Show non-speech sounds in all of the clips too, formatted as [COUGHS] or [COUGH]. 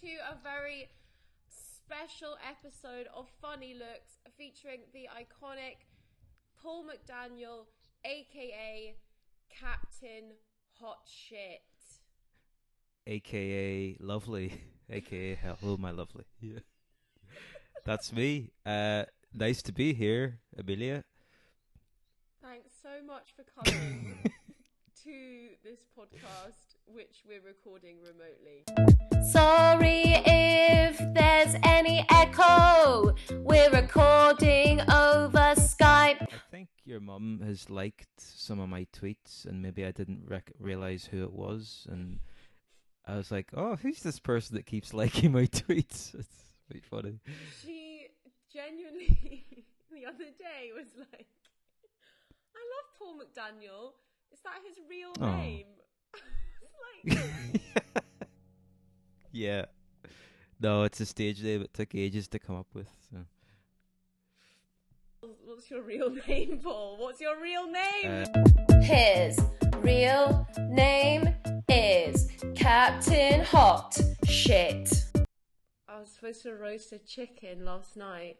To a very special episode of Funny Looks featuring the iconic Paul McDaniel, aka Captain Hot Shit. AKA lovely. [LAUGHS] AKA hello, my lovely. Yeah. [LAUGHS] That's me. Uh, nice to be here, Amelia. Thanks so much for coming [COUGHS] to this podcast, which we're recording remotely. Sorry if there's any echo. We're recording over Skype. I think your mum has liked some of my tweets, and maybe I didn't rec- realize who it was, and I was like, "Oh, who's this person that keeps liking my [LAUGHS] tweets?" It's quite funny. She genuinely, [LAUGHS] the other day, was like, I love Paul McDaniel. Is that his real Aw. name? It's [LAUGHS] like, yeah. No, it's a stage name. It took ages to come up with. So. what's your real name, Paul? What's your real name? Uh, His real name is Captain Hot Shit. I was supposed to roast a chicken last night.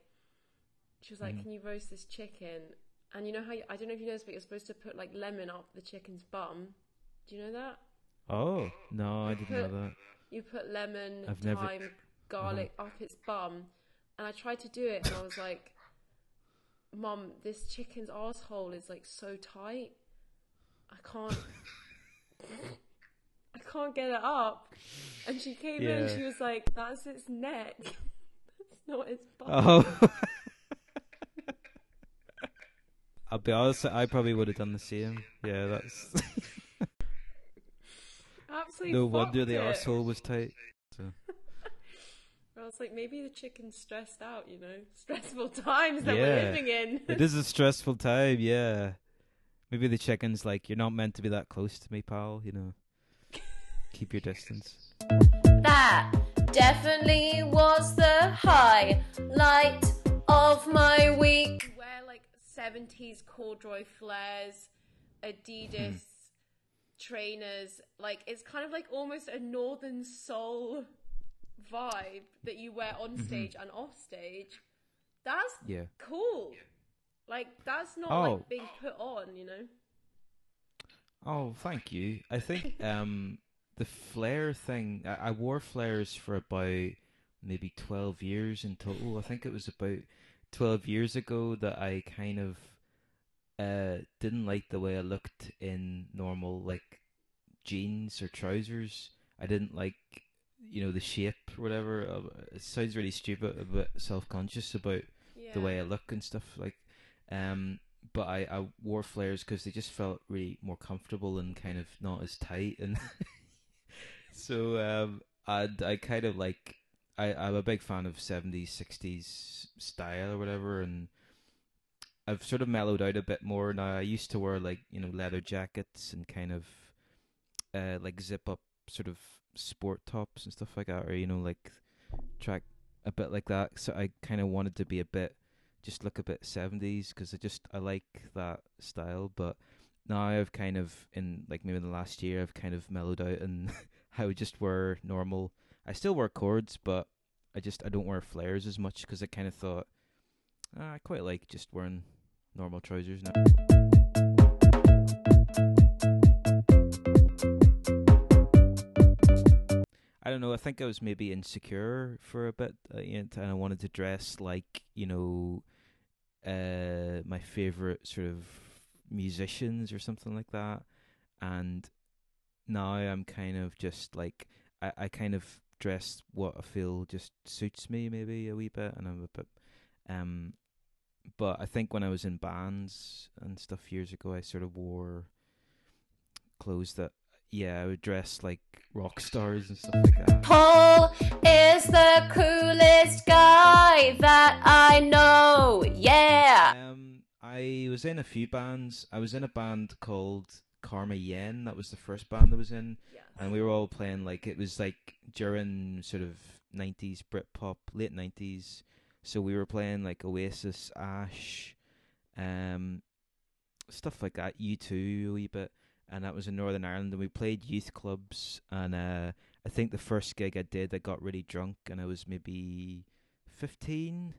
She was like, Mm. "Can you roast this chicken?" And you know how you, I don't know if you know this, but you're supposed to put like lemon up the chicken's bum. Do you know that? Oh no, I didn't know that. You put lemon, I've never- thyme, garlic uh-huh. up its bum, and I tried to do it, and I was like, "Mom, this chicken's asshole is like so tight. I can't, [LAUGHS] I can't get it up." And she came in, and Yeah. she was like, "That's its neck. [LAUGHS] That's not its bum." Oh. [LAUGHS] I'll be honest. I probably would have done the same. Yeah, that's Absolutely. no wonder fucked the it. arsehole was tight. So. [LAUGHS] I was like, maybe the chicken's stressed out. You know, stressful times that Yeah. we're living in. It is a stressful time. Yeah, maybe the chicken's like, "You're not meant to be that close to me, pal." You know, [LAUGHS] keep your distance. That definitely was the highlight of my week. wear like 70s corduroy flares, hmm. Adidas trainers. Like it's kind of like almost a northern soul vibe that you wear on stage and off stage. That's Yeah. cool. Like that's not Oh. like being put on, you know. Oh, thank you. I think [LAUGHS] um the flare thing. I, I wore flares for about maybe twelve years in total. I think it was about twelve years ago that I kind of uh didn't like the way I looked in normal like jeans or trousers. I didn't like you know the shape or whatever. It sounds really stupid, a bit self conscious about Yeah. the way I look and stuff like um but I, I wore flares because they just felt really more comfortable and kind of not as tight and [LAUGHS] so um and I kind of like I, I'm a big fan of 70s 60s style or whatever and I've sort of mellowed out a bit more now. I used to wear like you know leather jackets and kind of uh like zip up sort of sport tops and stuff like that or you know like track a bit like that. So I kind of wanted to be a bit just look a bit 70s because I just I like that style. But now I've kind of in like maybe in the last year I've kind of mellowed out and [LAUGHS] I would just wear normal. I still wear cords but I just I don't wear flares as much because I kind of thought ah, I quite like just wearing normal trousers now. I don't know. I think I was maybe insecure for a bit, uh, and I wanted to dress like you know, uh, my favorite sort of musicians or something like that. And now I'm kind of just like I, I kind of dress what I feel just suits me maybe a wee bit, and I'm a bit um. But I think when I was in bands and stuff years ago, I sort of wore clothes that yeah, I would dress like rock stars and stuff like that. Paul is the coolest guy that I know. Yeah. Um, I was in a few bands. I was in a band called Karma Yen. That was the first band I was in, Yeah. and we were all playing like it was like during sort of '90s Britpop, late '90s. So we were playing like Oasis, Ash, um, stuff like that. U2 a wee bit, and that was in Northern Ireland. And we played youth clubs, and uh, I think the first gig I did, I got really drunk, and I was maybe fifteen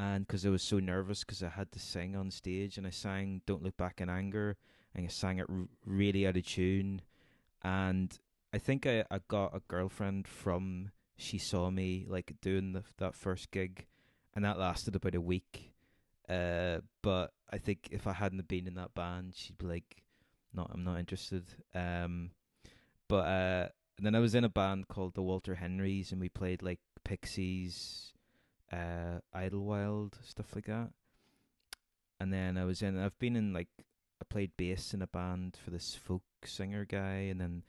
and because I was so nervous because I had to sing on stage and I sang "Don't Look Back in Anger" and I sang it r- really out of tune, and I think I, I got a girlfriend from she saw me like doing the, that first gig, and that lasted about a week. Uh, but I think if I hadn't been in that band, she'd be like, "No, I'm not interested." Um, but uh, then I was in a band called the Walter Henrys, and we played like Pixies, uh, Idlewild, stuff like that. And then I was in, I've been in like, I played bass in a band for this folk singer guy, and then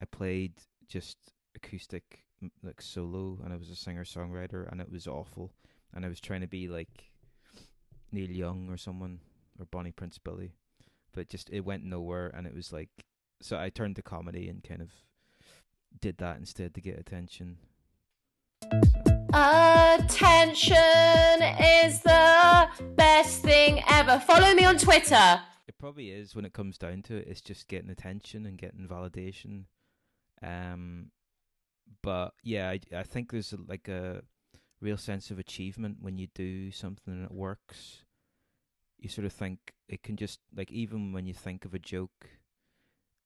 I played just acoustic, like solo, and I was a singer songwriter, and it was awful. And I was trying to be like Neil Young or someone, or Bonnie Prince Billy, but just it went nowhere, and it was like, so I turned to comedy and kind of did that instead to get attention. Attention is the best thing ever. Follow me on Twitter. It probably is when it comes down to it. It's just getting attention and getting validation. Um, but yeah, I, I think there's a, like a real sense of achievement when you do something and it works. You sort of think it can just like even when you think of a joke,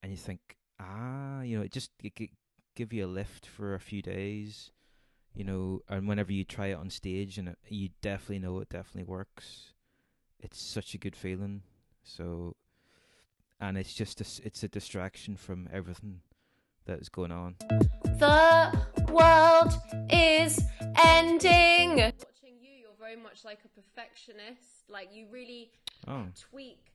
and you think ah, you know, it just it, gi- give you a lift for a few days. You know, and whenever you try it on stage and it, you definitely know it definitely works. It's such a good feeling. So, and it's just a, it's a distraction from everything that is going on. The world is ending. Watching you, you're very much like a perfectionist. Like you really Oh, tweak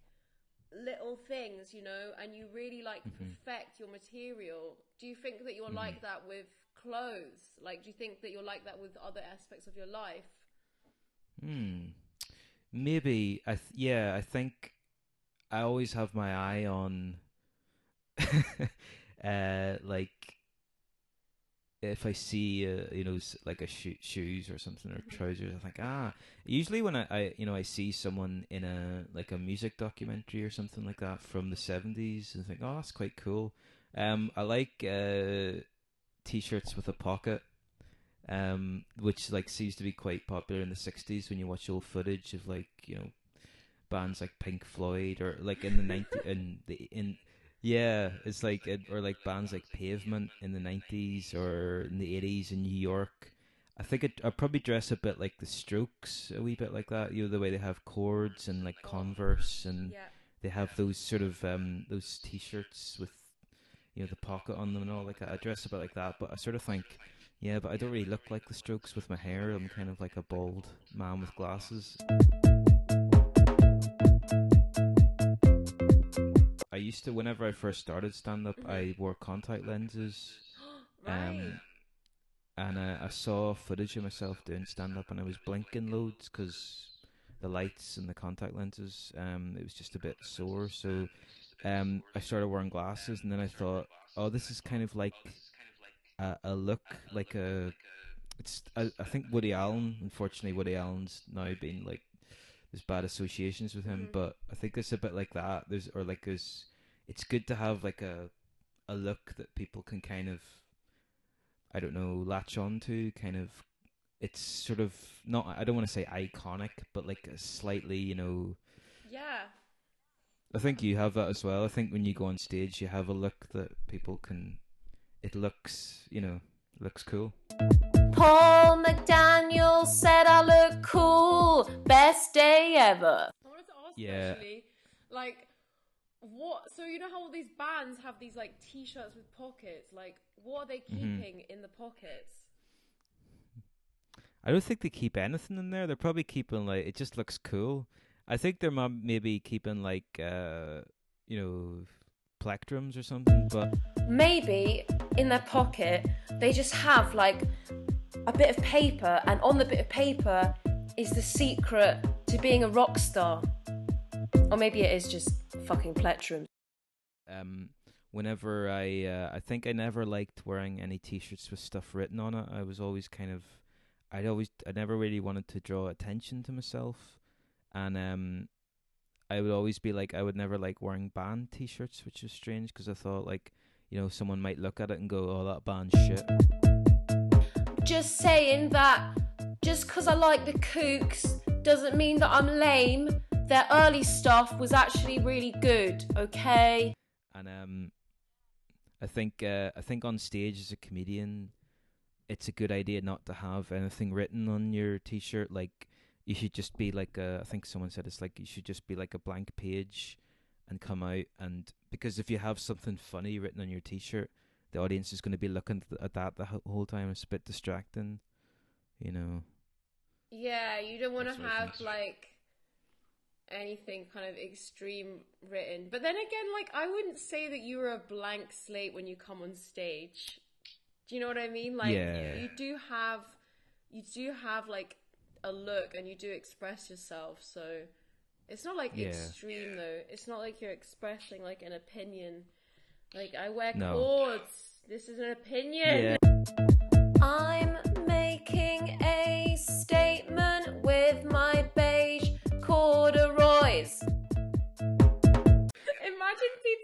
little things, you know, and you really like Mm-hmm. perfect your material. Do you think that you're like that with clothes? Like, do you think that you're like that with other aspects of your life? hmm. Maybe I th- yeah. I think I always have my eye on, [LAUGHS] uh, like if I see uh, you know like a sho- shoes or something or trousers, I think ah. Usually when I, I you know I see someone in a like a music documentary or something like that from the seventies, and think oh that's quite cool. Um, I like uh, t-shirts with a pocket. Um, which like seems to be quite popular in the '60s when you watch old footage of like you know bands like Pink Floyd or like in the 90 [LAUGHS] in the in yeah, it's like it, or like bands like Pavement in the nineties or in the eighties in New York. I think it, I'd probably dress a bit like the Strokes, a wee bit like that. You know the way they have cords and like Converse, and Yeah. they have those sort of um those T-shirts with you know the pocket on them and all like that. I dress a bit like that, but I sort of think, yeah, but I don't really look like the Strokes with my hair. I'm kind of like a bald man with glasses. Used to, whenever I first started stand up, I wore contact lenses. [GASPS] right. Um, and uh, I saw footage of myself doing stand up, and I was blinking loads because the lights and the contact lenses. Um, it was just a bit sore, so um, I started wearing glasses, and then I thought, oh, this is kind of like a, a look, like a. It's I, I think Woody Allen. Unfortunately, Woody Allen's now been like there's bad associations with him, Mhm. but I think it's a bit like that. There's or like there's. It's good to have like a a look that people can kind of I don't know latch on to kind of it's sort of not I don't want to say iconic but like a slightly you know Yeah. I think you have that as well. I think when you go on stage, you have a look that people can. It looks, you know, looks cool. Paul McDaniel said I look cool. Best day ever. I wanted to Yeah. actually, like, what? So you know how all these bands have these like T-shirts with pockets. Like, what are they Mm-hmm. keeping in the pockets? I don't think they keep anything in there. They're probably keeping like it just looks cool. I think they're ma- maybe keeping like uh you know plectrums or something. But Maybe in their pocket they just have like a bit of paper, and on the bit of paper is the secret to being a rock star. Or maybe it is just fucking plectrum. um, whenever I uh, I think I never liked wearing any T-shirts with stuff written on it. I was always kind of I'd always I never really wanted to draw attention to myself, and um, I would always be like I would never like wearing band T-shirts, which is strange because I thought like you know someone might look at it and go, oh that band's shit. Just saying that just because I like the Kooks doesn't mean that I'm lame. Their early stuff was actually really good, okay? And um, I think uh, I think on stage as a comedian, it's a good idea not to have anything written on your T-shirt. Like you should just be like a. I think someone said it's like you should just be like a blank page, and come out and because if you have something funny written on your T-shirt, the audience is going to be looking at that the whole time. It's a bit distracting, you know. Yeah, you don't want to That's what I have like anything kind of extreme written. But then again, like I wouldn't say that you were a blank slate when you come on stage. Do you know what I mean? Like Yeah. you do have you do have like a look and you do express yourself. So it's not like Yeah. extreme though. It's not like you're expressing like an opinion. Like I wear No. cords. This is an opinion. Yeah. I'm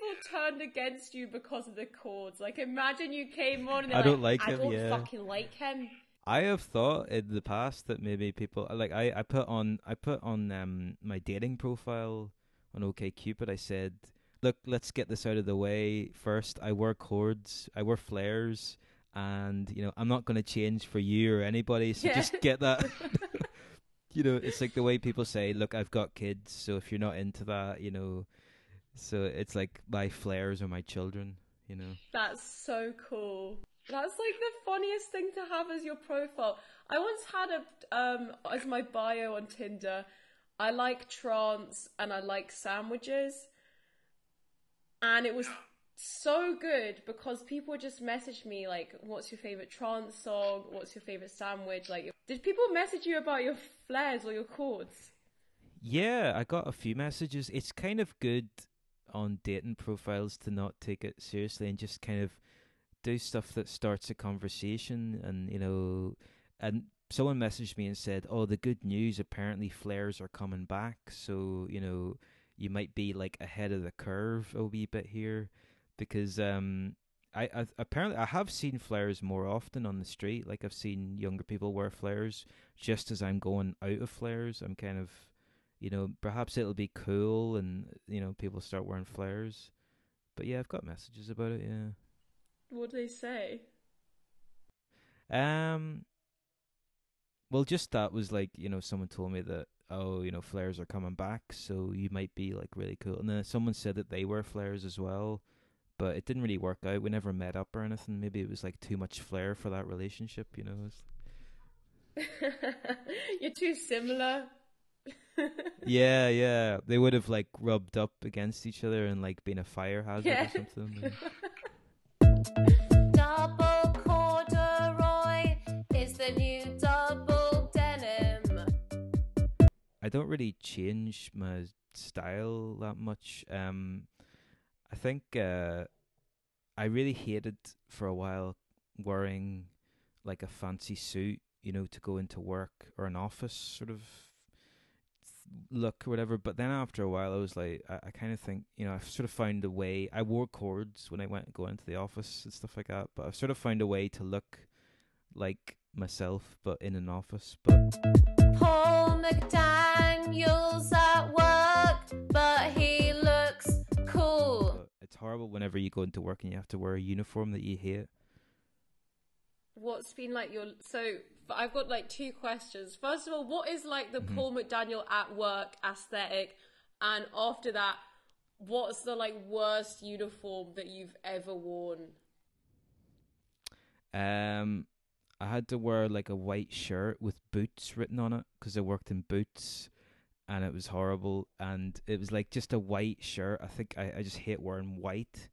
people turned against you because of the cords. Like, imagine you came on and I don't like, like I don't yeah." fucking like him. I have thought in the past that maybe people like I, I put on I put on um my dating profile on OKCupid. I said, "Look, let's get this out of the way first. I wear cords, I wear flares, and you know I'm not going to change for you or anybody. So Yeah. just get that. [LAUGHS] [LAUGHS] you know, it's like the way people say, "Look, I've got kids, so if you're not into that, you know." So it's like my flares or my children. You know. That's so cool. That's like the funniest thing to have as your profile. I once had a um as my bio on Tinder. I like trance and I like sandwiches. And it was so good because people just messaged me like, "What's your favorite trance song? What's your favorite sandwich?" Like, did people message you about your flares or your cords? Yeah, I got a few messages. It's kind of good on dating profiles to not take it seriously and just kind of do stuff that starts a conversation and you know and someone messaged me and said, "Oh, the good news apparently flares are coming back, so, you know, you might be like ahead of the curve a wee bit here because um I, I apparently I have seen flares more often on the street. Like I've seen younger people wear flares just as I'm going out of flares. I'm kind of you know, perhaps it'll be cool and you know, people start wearing flares. But yeah, I've got messages about it, yeah. What do they say? Um well just that was like, you know, someone told me that oh, you know, flares are coming back, so you might be like really cool. And then someone said that they wear flares as well, but it didn't really work out. We never met up or anything. Maybe it was like too much flair for that relationship, you know. [LAUGHS] You're too similar. [LAUGHS] Yeah, yeah. They would have like rubbed up against each other and like been a fire hazard Yeah. or something. [LAUGHS] Double corduroy is the new double denim. I don't really change my style that much. Um, I think uh, I really hated for a while wearing like a fancy suit, you know, to go into work or an office sort of look or whatever. But then after a while, I was like, I, I kind of think, you know, I've sort of found a way. I wore cords when I went go into the office and stuff like that. But I've sort of found a way to look like myself, but in an office. But Paul McDaniel's at work, but he looks cool. It's horrible whenever you go into work and you have to wear a uniform that you hate. What's been like your so? I've got like two questions. First of all, what is like the Mm-hmm. Paul McDaniel at work aesthetic? And after that, what's the like worst uniform that you've ever worn? Um, I had to wear like a white shirt with boots written on it because I worked in boots, and it was horrible. And it was like just a white shirt. I think I, I just hate wearing white.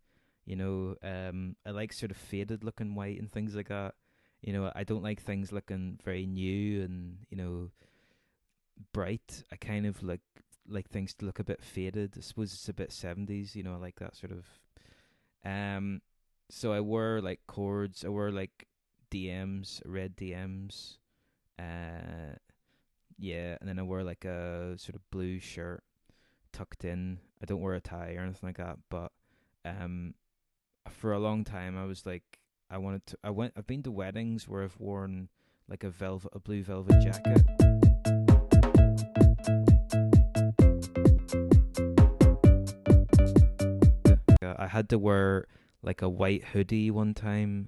You know, um, I like sort of faded looking white and things like that. You know, I don't like things looking very new and you know bright. I kind of like like things to look a bit faded. I suppose it's a bit seventies. You know, I like that sort of. Um, so I wore like cords. I wore like DMs, red DMs. Uh, yeah, and then I wore like a sort of blue shirt tucked in. I don't wear a tie or anything like that, but um, for a long time I was like, I wanted to. I went. I've been to weddings where I've worn like a velvet, a blue velvet jacket. I had to wear like a white hoodie one time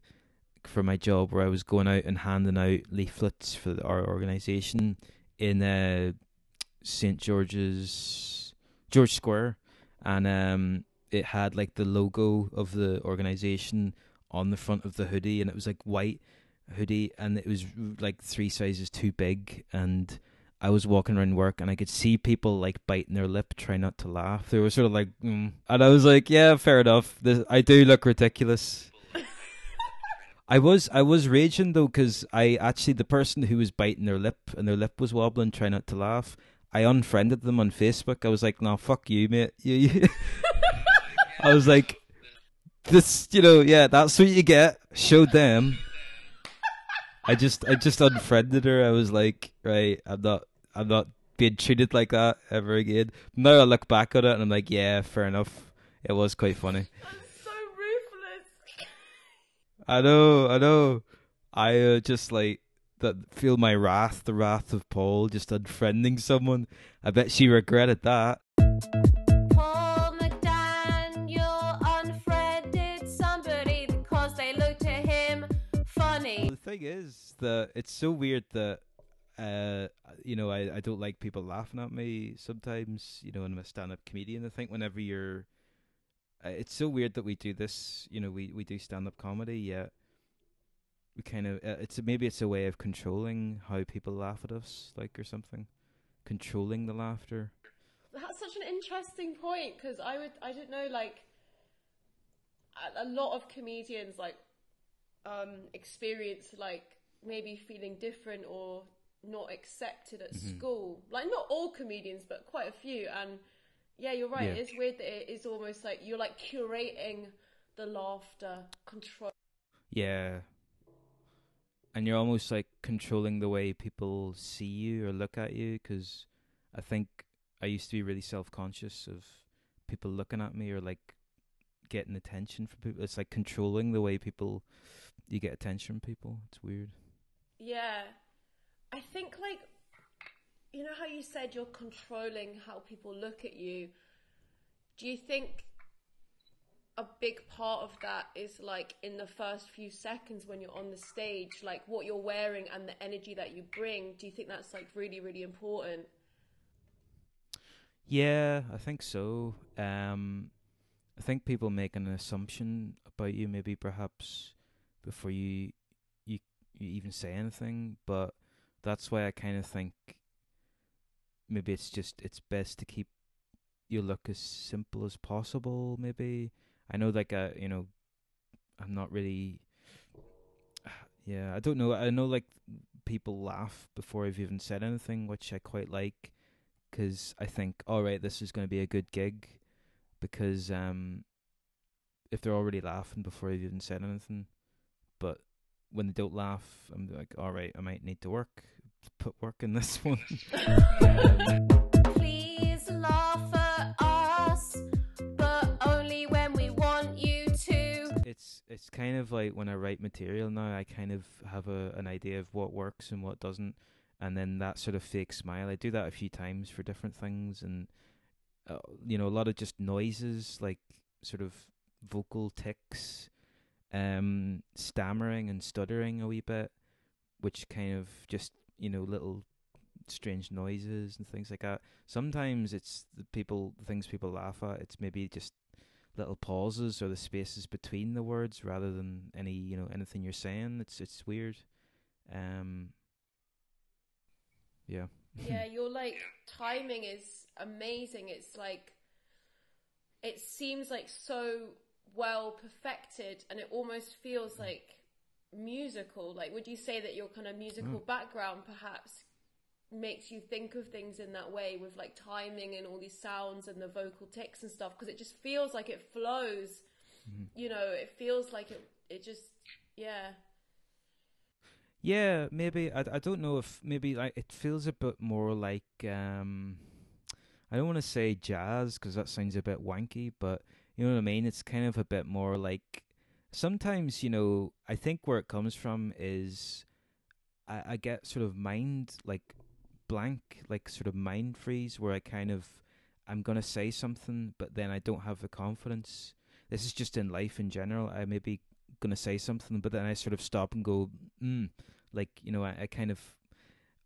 for my job where I was going out and handing out leaflets for our organization in uh, St George's George Square, and um, it had like the logo of the organization on the front of the hoodie, and it was like white hoodie, and it was like three sizes too big, and I was walking around work and I could see people like biting their lip, trying not to laugh. They were sort of like, mm. and I was like, yeah, fair enough. This, I do look ridiculous. I was I was raging though because I actually the person who was biting their lip and their lip was wobbling, trying not to laugh. I unfriended them on Facebook. I was like, "No, fuck you, mate." [LAUGHS] I was like, "This, you know, yeah, that's what you get." Showed them. I just I just unfriended her. I was like, "Right, I'm not I'm not being treated like that ever again." Now I look back at it and I'm like, "Yeah, fair enough. It was quite funny." That's so ruthless. I know, I know. I uh, just like that feel my wrath, the wrath of Paul, just unfriending someone. I bet she regretted that. Thing is that it's so weird that uh you know I, I don't like people laughing at me sometimes you know I'm a stand-up comedian. I think whenever you're uh, it's so weird that we do this you know we we do stand-up comedy yet we kind of uh, it's maybe it's a way of controlling how people laugh at us like or something. Controlling the laughter. That's such an interesting point because I would I don't know like a lot of comedians like um experience like maybe feeling different or not accepted at Mm-hmm. school. Like not all comedians, but quite a few. And yeah, you're right. Yeah. It's weird that it is almost like you're like curating the laughter, control. Yeah. And you're almost like controlling the way people see you or look at you because I think I used to be really self conscious of people looking at me or like getting attention from people. It's like controlling the way people you get attention from people. It's weird. Yeah. I think like you know how you said you're controlling how people look at you. Do you think a big part of that is like in the first few seconds when you're on the stage, like what you're wearing and the energy that you bring? Do you think that's like really, really important? Yeah, I think so. Um, I think people make an assumption about you, maybe perhaps before you you you even say anything. But that's why I kind of think maybe it's just it's best to keep your look as simple as possible. Maybe I know, like, uh, you know, I'm not really. [SIGHS] Yeah, I don't know. I know, like, people laugh before I've even said anything, which I quite like because I think, all right, this is going to be a good gig. Because um, if they're already laughing before I've even said anything, but when they don't laugh, I'm like, all right, I might need to work, put work in this [LAUGHS] one. Please laugh at us, but only when we want you to. it's it's kind of like when I write material now, I kind of have a an idea of what works and what doesn't, and then that sort of fake smile. I do that a few times for different things, and uh, you know, a lot of just noises, like sort of vocal tics, um, stammering and stuttering a wee bit, which kind of just you know little strange noises and things like that. Sometimes it's the people the things people laugh at. It's maybe just little pauses or the spaces between the words rather than any you know anything you're saying. It's it's weird. Um. Yeah. [LAUGHS] yeah, your like timing is amazing. It's like it seems like so well perfected, and it almost feels like musical. Like, would you say that your kind of musical Mm. background perhaps makes you think of things in that way with like timing and all these sounds and the vocal tics and stuff? Because it just feels like it flows. You know, it feels like it. It just yeah. Yeah, maybe I, I don't know if maybe like it feels a bit more like um I don't want to say jazz because that sounds a bit wanky, but you know what I mean. It's kind of a bit more like sometimes you know I think where it comes from is I, I get sort of mind like blank, like sort of mind freeze where I kind of I'm gonna say something, but then I don't have the confidence. This is just in life in general. I may be gonna say something, but then I sort of stop and go, mm, like you know, I, I kind of,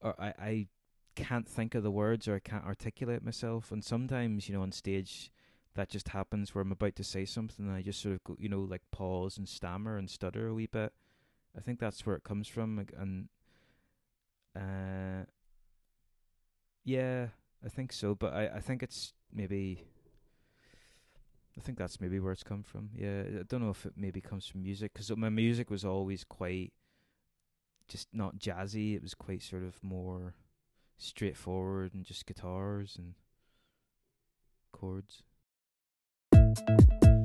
or I, I can't think of the words or I can't articulate myself, and sometimes you know on stage that just happens where I'm about to say something and I just sort of go, you know, like pause and stammer and stutter a wee bit. I think that's where it comes from, and uh, yeah, I think so. But I, I think it's maybe. I think that's maybe where it's come from. Yeah, I don't know if it maybe comes from music because my music was always quite just not jazzy. It was quite sort of more straightforward and just guitars and chords.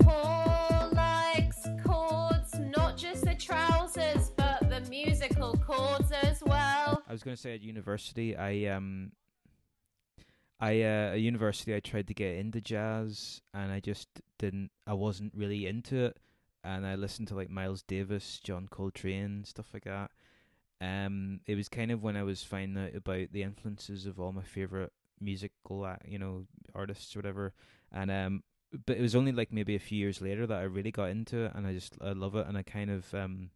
Paul likes chords, not just the trousers, but the musical chords as well. I was going to say at university, I um, I uh, at university I tried to get into jazz and I just didn't. I wasn't really into it, and I listened to like Miles Davis, John Coltrane, stuff like that. Um, it was kind of when I was finding out about the influences of all my favorite musical, ac- you know, artists or whatever, and um, but it was only like maybe a few years later that I really got into it, and I just I love it, and I kind of um,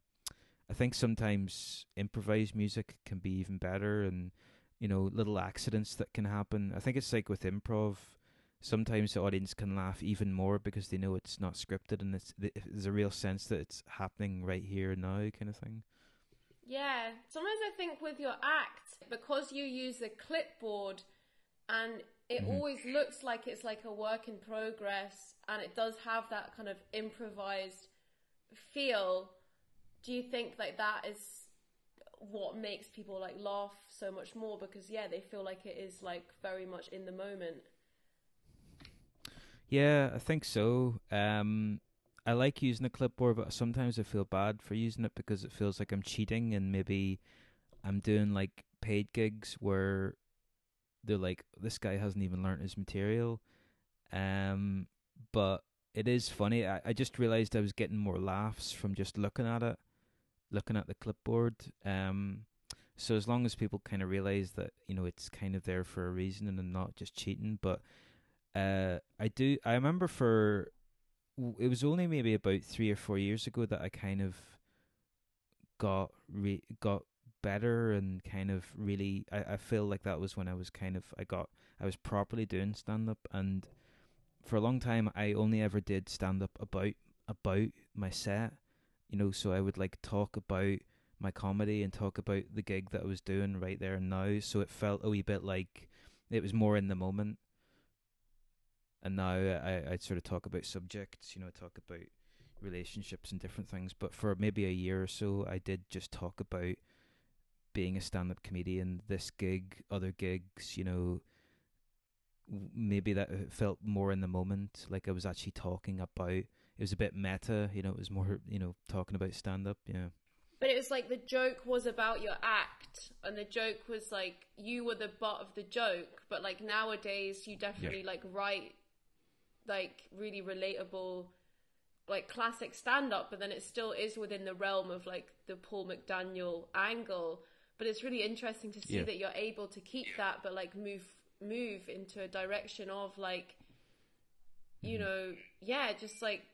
I think sometimes improvised music can be even better, and you know, little accidents that can happen. I think it's like with improv. Sometimes the audience can laugh even more because they know it's not scripted and it's th- there's a real sense that it's happening right here and now, kind of thing. Yeah, sometimes I think with your act, because you use a clipboard and it Mm-hmm. always looks like it's like a work in progress and it does have that kind of improvised feel, do you think like that is what makes people like laugh so much more because yeah, they feel like it is like very much in the moment. Yeah, I think so. Um, I like using the clipboard, but sometimes I feel bad for using it because it feels like I'm cheating and maybe I'm doing like paid gigs where they're like, this guy hasn't even learnt his material. Um, but it is funny. I, I just realized I was getting more laughs from just looking at it, looking at the clipboard. Um, so as long as people kind of realize that you know it's kind of there for a reason and I'm not just cheating, but uh, I do. I remember for it was only maybe about three or four years ago that I kind of got re- got better and kind of really. I, I feel like that was when I was kind of I got I was properly doing stand up and for a long time I only ever did stand up about about my set, you know. So I would like talk about my comedy and talk about the gig that I was doing right there and now. So it felt a wee bit like it was more in the moment and now I I sort of talk about subjects, you know, talk about relationships and different things. But for maybe a year or so, I did just talk about being a stand-up comedian, this gig, other gigs, you know. Maybe that uh, felt more in the moment, like I was actually talking about. It was a bit meta, you know. It was more, you know, talking about stand-up. Yeah, But it was like the joke was about your act, and the joke was like you were the butt of the joke. But like nowadays, you definitely like write like really relatable, like classic stand up, but then it still is within the realm of like the Paul McDaniel angle. But it's really interesting to see Yeah. that you're able to keep that, but like move move into a direction of like, you mm-hmm. know, yeah, just like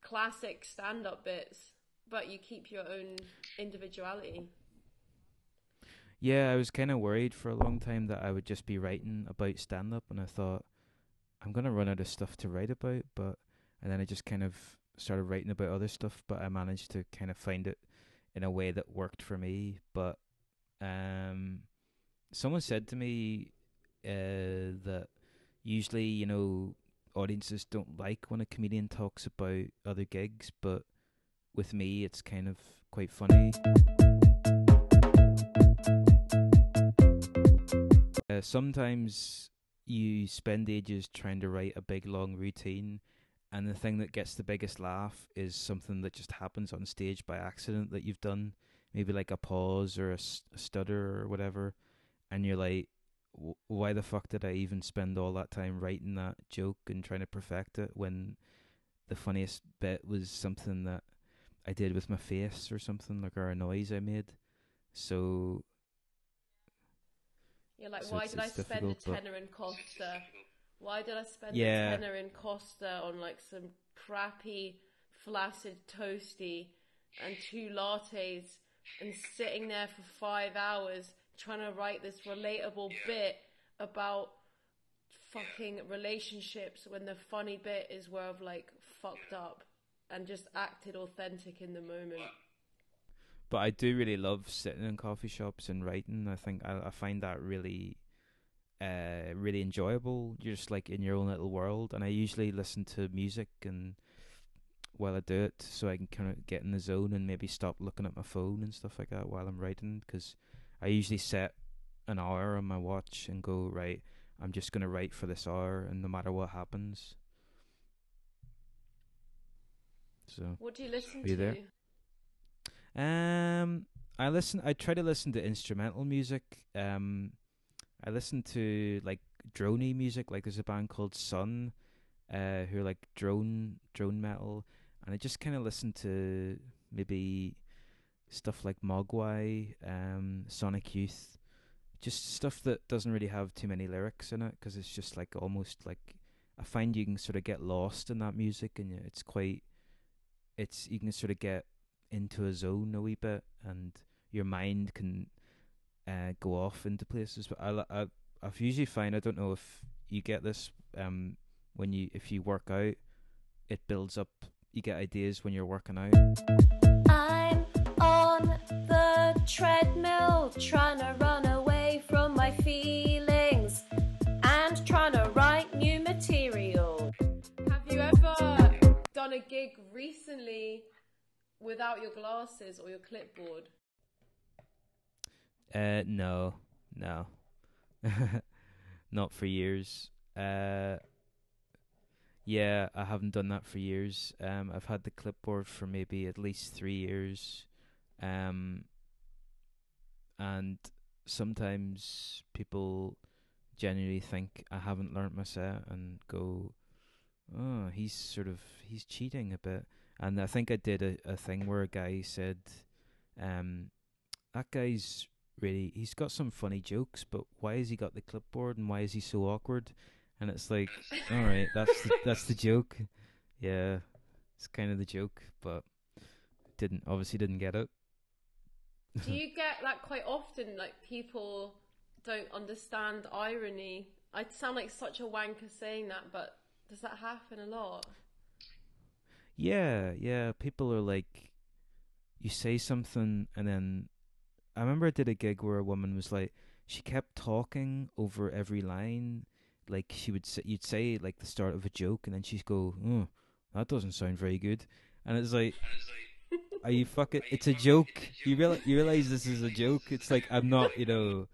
classic stand-up bits, but you keep your own individuality. Yeah, I was kind of worried for a long time that I would just be writing about stand up, and I thought I'm gonna run out of stuff to write about. But and then I just kind of started writing about other stuff, but I managed to kind of find it in a way that worked for me. But um, someone said to me uh, that usually, you know, audiences don't like when a comedian talks about other gigs, but with me, it's kind of quite funny. Uh, sometimes you spend ages trying to write a big long routine, and the thing that gets the biggest laugh is something that just happens on stage by accident that you've done, maybe like a pause or a, a stutter or whatever, and you're like, why the fuck did I even spend all that time writing that joke and trying to perfect it when the funniest bit was something that I did with my face or something like or a noise I made. So you're like, so why it's- did I spend a tenner in Costa? Why did I spend Yeah. a tenner in Costa on like some crappy, flaccid toasty and two lattes and sitting there for five hours trying to write this relatable bit about fucking relationships when the funny bit is where I've like fucked up and just acted authentic in the moment. but I do really love sitting in coffee shops and writing. I think I, I find that really, uh, really enjoyable. You're just like in your own little world, and I usually listen to music and while I do it, so I can kind of get in the zone and maybe stop looking at my phone and stuff like that while I'm writing. Because I usually set an hour on my watch and go right. I'm just gonna write for this hour, and no matter what happens. So What do you listen Are you to? there? Um, I listen. I try to listen to instrumental music. Um, I listen to like droney music. Like there's a band called Sunn, uh, who are like drone drone metal, and I just kind of listen to maybe stuff like Mogwai, um, Sonic Youth, just stuff that doesn't really have too many lyrics in it because it's just like almost like I find you can sort of get lost in that music and it's quite it's you can sort of get into a zone a wee bit and your mind can uh, go off into places but I, I I've usually find I don't know if you get this um when you if you work out it builds up you get ideas when you're working out I'm on the treadmill trying to run away from my feelings and trying to write new material. Have you ever done a gig recently without your glasses or your clipboard? Uh, no, no, [LAUGHS] not for years. Uh, yeah, I haven't done that for years. Um, I've had the clipboard for maybe at least three years. Um, and sometimes people genuinely think I haven't learnt my set and go, "Oh, he's sort of he's cheating a bit." And I think I did a, a thing where a guy said, um, "That guy's really he's got some funny jokes, but why has he got the clipboard and why is he so awkward?" And it's like, all right, that's the, that's the joke. Yeah, it's kind of the joke, but didn't obviously didn't get it. Do you [LAUGHS] get that quite often? Like people don't understand irony. I sound like such a wanker saying that, but does that happen a lot? Yeah, yeah. People are like, you say something, and then I remember I did a gig where a woman was like, she kept talking over every line. Like she would say, you'd say like the start of a joke, and then she'd go, "Oh, that doesn't sound very good," and it's like, are you fucking? It's a joke. You realize you realize this is a joke. It's like I'm not, you know.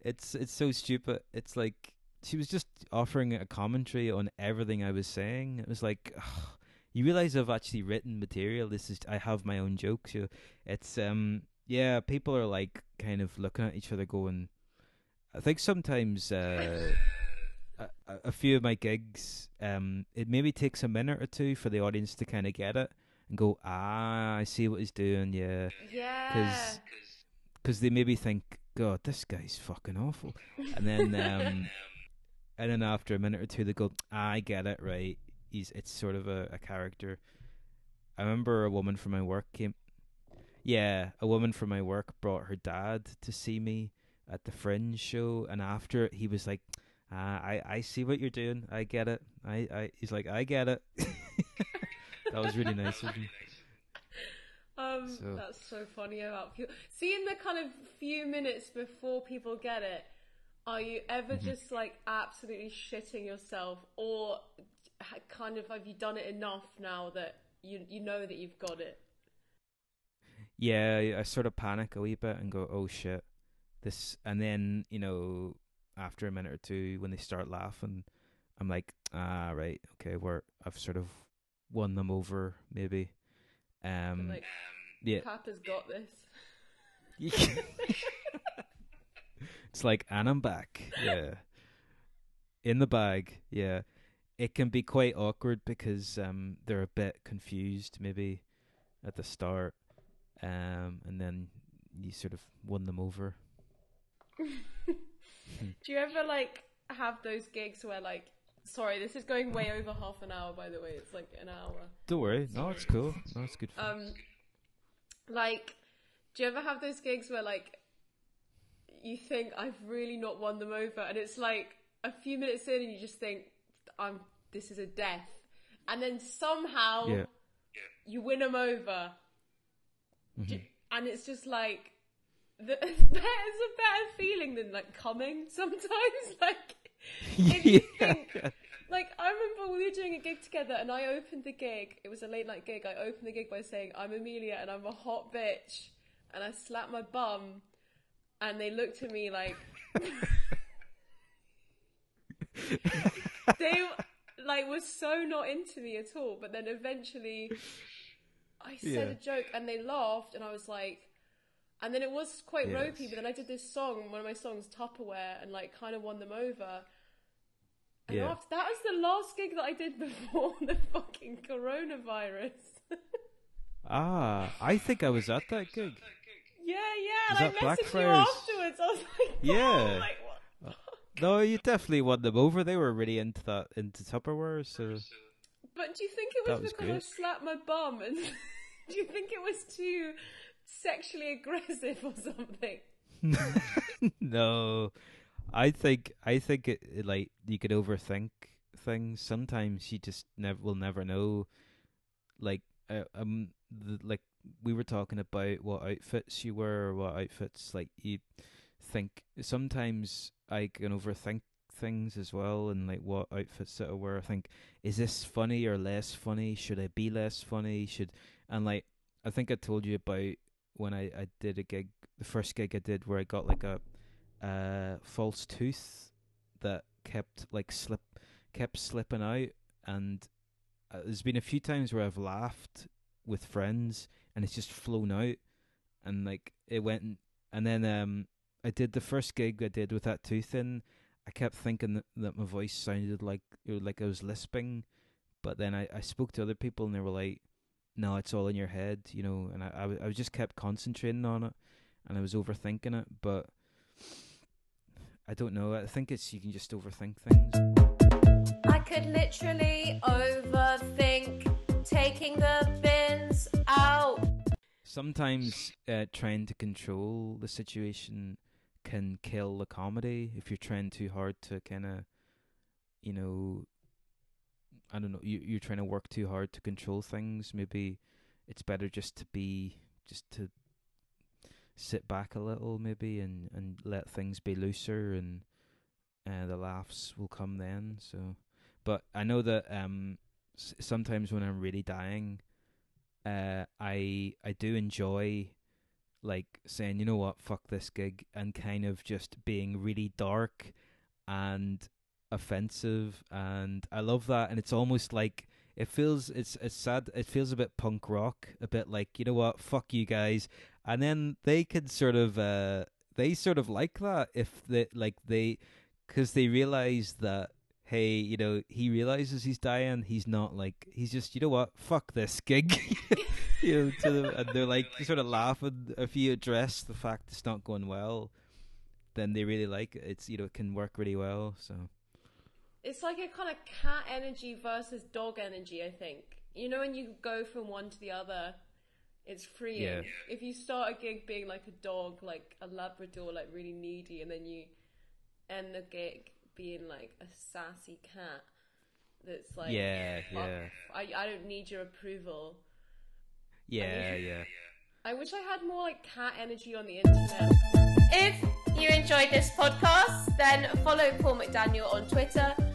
It's it's so stupid. It's like she was just offering a commentary on everything I was saying. It was like, ugh, you realize I've actually written material. This is I have my own jokes. You, it's um yeah. People are like kind of looking at each other, going. I think sometimes uh, a, a- few of my gigs, um, it maybe takes a minute or two for the audience to kind of get it and go, ah, I see what he's doing. Yeah, Yeah. because they maybe think, God, this guy's fucking awful, and then um, [LAUGHS] and then after a minute or two, they go, ah, I get it, right? He's it's sort of a, a character, I remember a woman from my work came. Yeah, a woman from my work brought her dad to see me at the Fringe show, and after he was like, ah, "I I see what you're doing. I get it. I I." He's like, "I get it." [LAUGHS] that was really [LAUGHS] nice of him. Um, So- that's so funny about people. See, in the kind of few minutes before people get it, are you ever Mm-hmm. just like absolutely shitting yourself, or kind of have you done it enough now that you you know that you've got it? Yeah, I- I sort of panic a wee bit and go, "Oh shit." This and then, you know, after a minute or two when they start laughing, I'm like, "Ah, right. Okay, we're I've sort of won them over maybe." Um like, yeah. Papa's got this. [LAUGHS] it's like, "And I'm back." Yeah. In the bag. Yeah. It can be quite awkward because um they're a bit confused maybe at the start. Um and then you sort of won them over. [LAUGHS] Do you ever like have those gigs where like, sorry, this is going way over half an hour. By the way, it's like an hour. Don't worry. No, it's cool. No, it's good. Fun. Um, like, do you ever have those gigs where like you think I've really not won them over, and it's like a few minutes in, and you just think I'm this is a death, and then somehow yeah. you win them over, Mhm. J- and it's just like [LAUGHS] the, it's a better feeling than like coming sometimes. [LAUGHS] Like, if you think, like I remember we were doing a gig together, and I opened the gig. It was a late night gig. I opened the gig by saying, "I'm Amelia, and I'm a hot bitch," and I slapped my bum, and they looked at me like [LAUGHS] they like were so not into me at all. But then eventually, I said Yeah. a joke, and they laughed, and I was like. And then it was quite Yes. ropey, but then I did this song, one of my songs, Tupperware, and like kind of won them over. And Yeah. after that was the last gig that I did [LAUGHS] before the fucking coronavirus. Ah, I think I was at that gig. yeah, yeah. Was And that I messaged you Blackfriars? afterwards. I was like, [LAUGHS] Yeah. like what? No, you definitely won them over. They were really into that, into Tupperware. So But do you think it was, was because I slapped my bum? And [LAUGHS] do you think it was too sexually aggressive or something? [LAUGHS] no, I think I think it, it, like you could overthink things. Sometimes you just never will never know. Like uh, um, the, like we were talking about what outfits you wear or what outfits like you think. Sometimes I can overthink things as well, and like what outfits that I wear. I think is this funny or less funny? Should I be less funny? Should and like I think I told you about when I, I did a gig, the first gig I did where I got like a uh, false tooth that kept like slip kept slipping out, and uh, there's been a few times where I've laughed with friends and it's just flown out, and like it went, and then um I did the first gig I did with that tooth in. I kept thinking that, that my voice sounded like like I was lisping, but then I, I spoke to other people and they were like, "No, it's all in your head," you know. And I I, w- I just kept concentrating on it, and I was overthinking it. But I don't know. I think it's you can just overthink things. I could literally overthink taking the bins out. Sometimes uh, trying to control the situation can kill the comedy if you're trying too hard to kind of, you know, I don't know, you you're trying to work too hard to control things. Maybe it's better just to be just to sit back a little, maybe, and and let things be looser, and uh, the laughs will come then. So, but I know that um s- sometimes when I'm really dying, uh, I I do enjoy like saying, you know what, fuck this gig, and kind of just being really dark and offensive, and I love that, and it's almost like it feels it's it's sad. It feels a bit punk rock, a bit like you know what, fuck you guys, and then they could sort of uh they sort of like that if they like they because they realize that hey you know he realizes he's dying he's not like he's just you know what fuck this gig [LAUGHS] you know to them and they're like sort of laughing if you address the fact it's not going well then they really like it it's you know it can work really well so It's like a kind of cat energy versus dog energy, I think. you know when you go from one to the other, it's freeing. Yeah. If you start a gig being like a dog, like a Labrador, like really needy, and then you end the gig being like a sassy cat that's like, yeah, "Fuck, yeah, I, I don't need your approval. yeah, yeah. I wish I had more like cat energy on the internet. If you enjoyed this podcast, then follow Paul McDaniel on Twitter at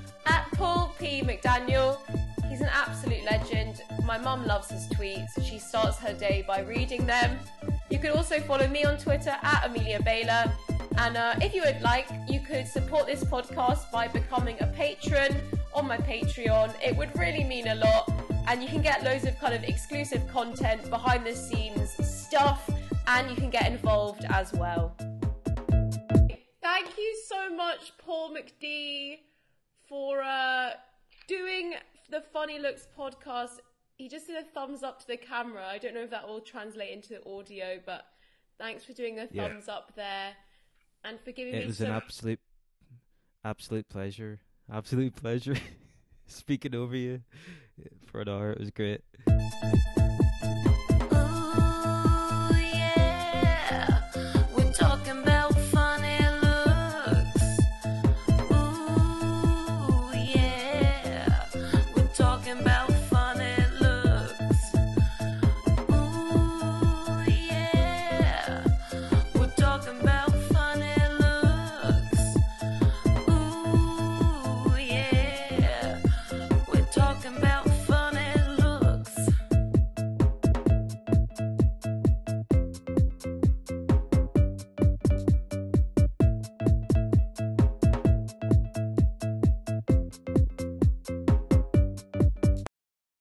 Paul P. McDaniel. He's an absolute legend. My mum loves his tweets. She starts her day by reading them. You can also follow me on Twitter at Amelia Bayler. And uh, if you would like, you could support this podcast by becoming a patron on my Patreon. It would really mean a lot. And you can get loads of kind of exclusive content, behind the scenes stuff, and you can get involved as well. Thank you so much, Paul McD, for uh, doing the Funny Looks podcast. He just did a thumbs up to the camera. I don't know if that will translate into the audio, but thanks for doing the Yeah. thumbs up there and for giving It me was some. an absolute, absolute pleasure. Absolute pleasure. [LAUGHS] Speaking over you for an hour, it was great.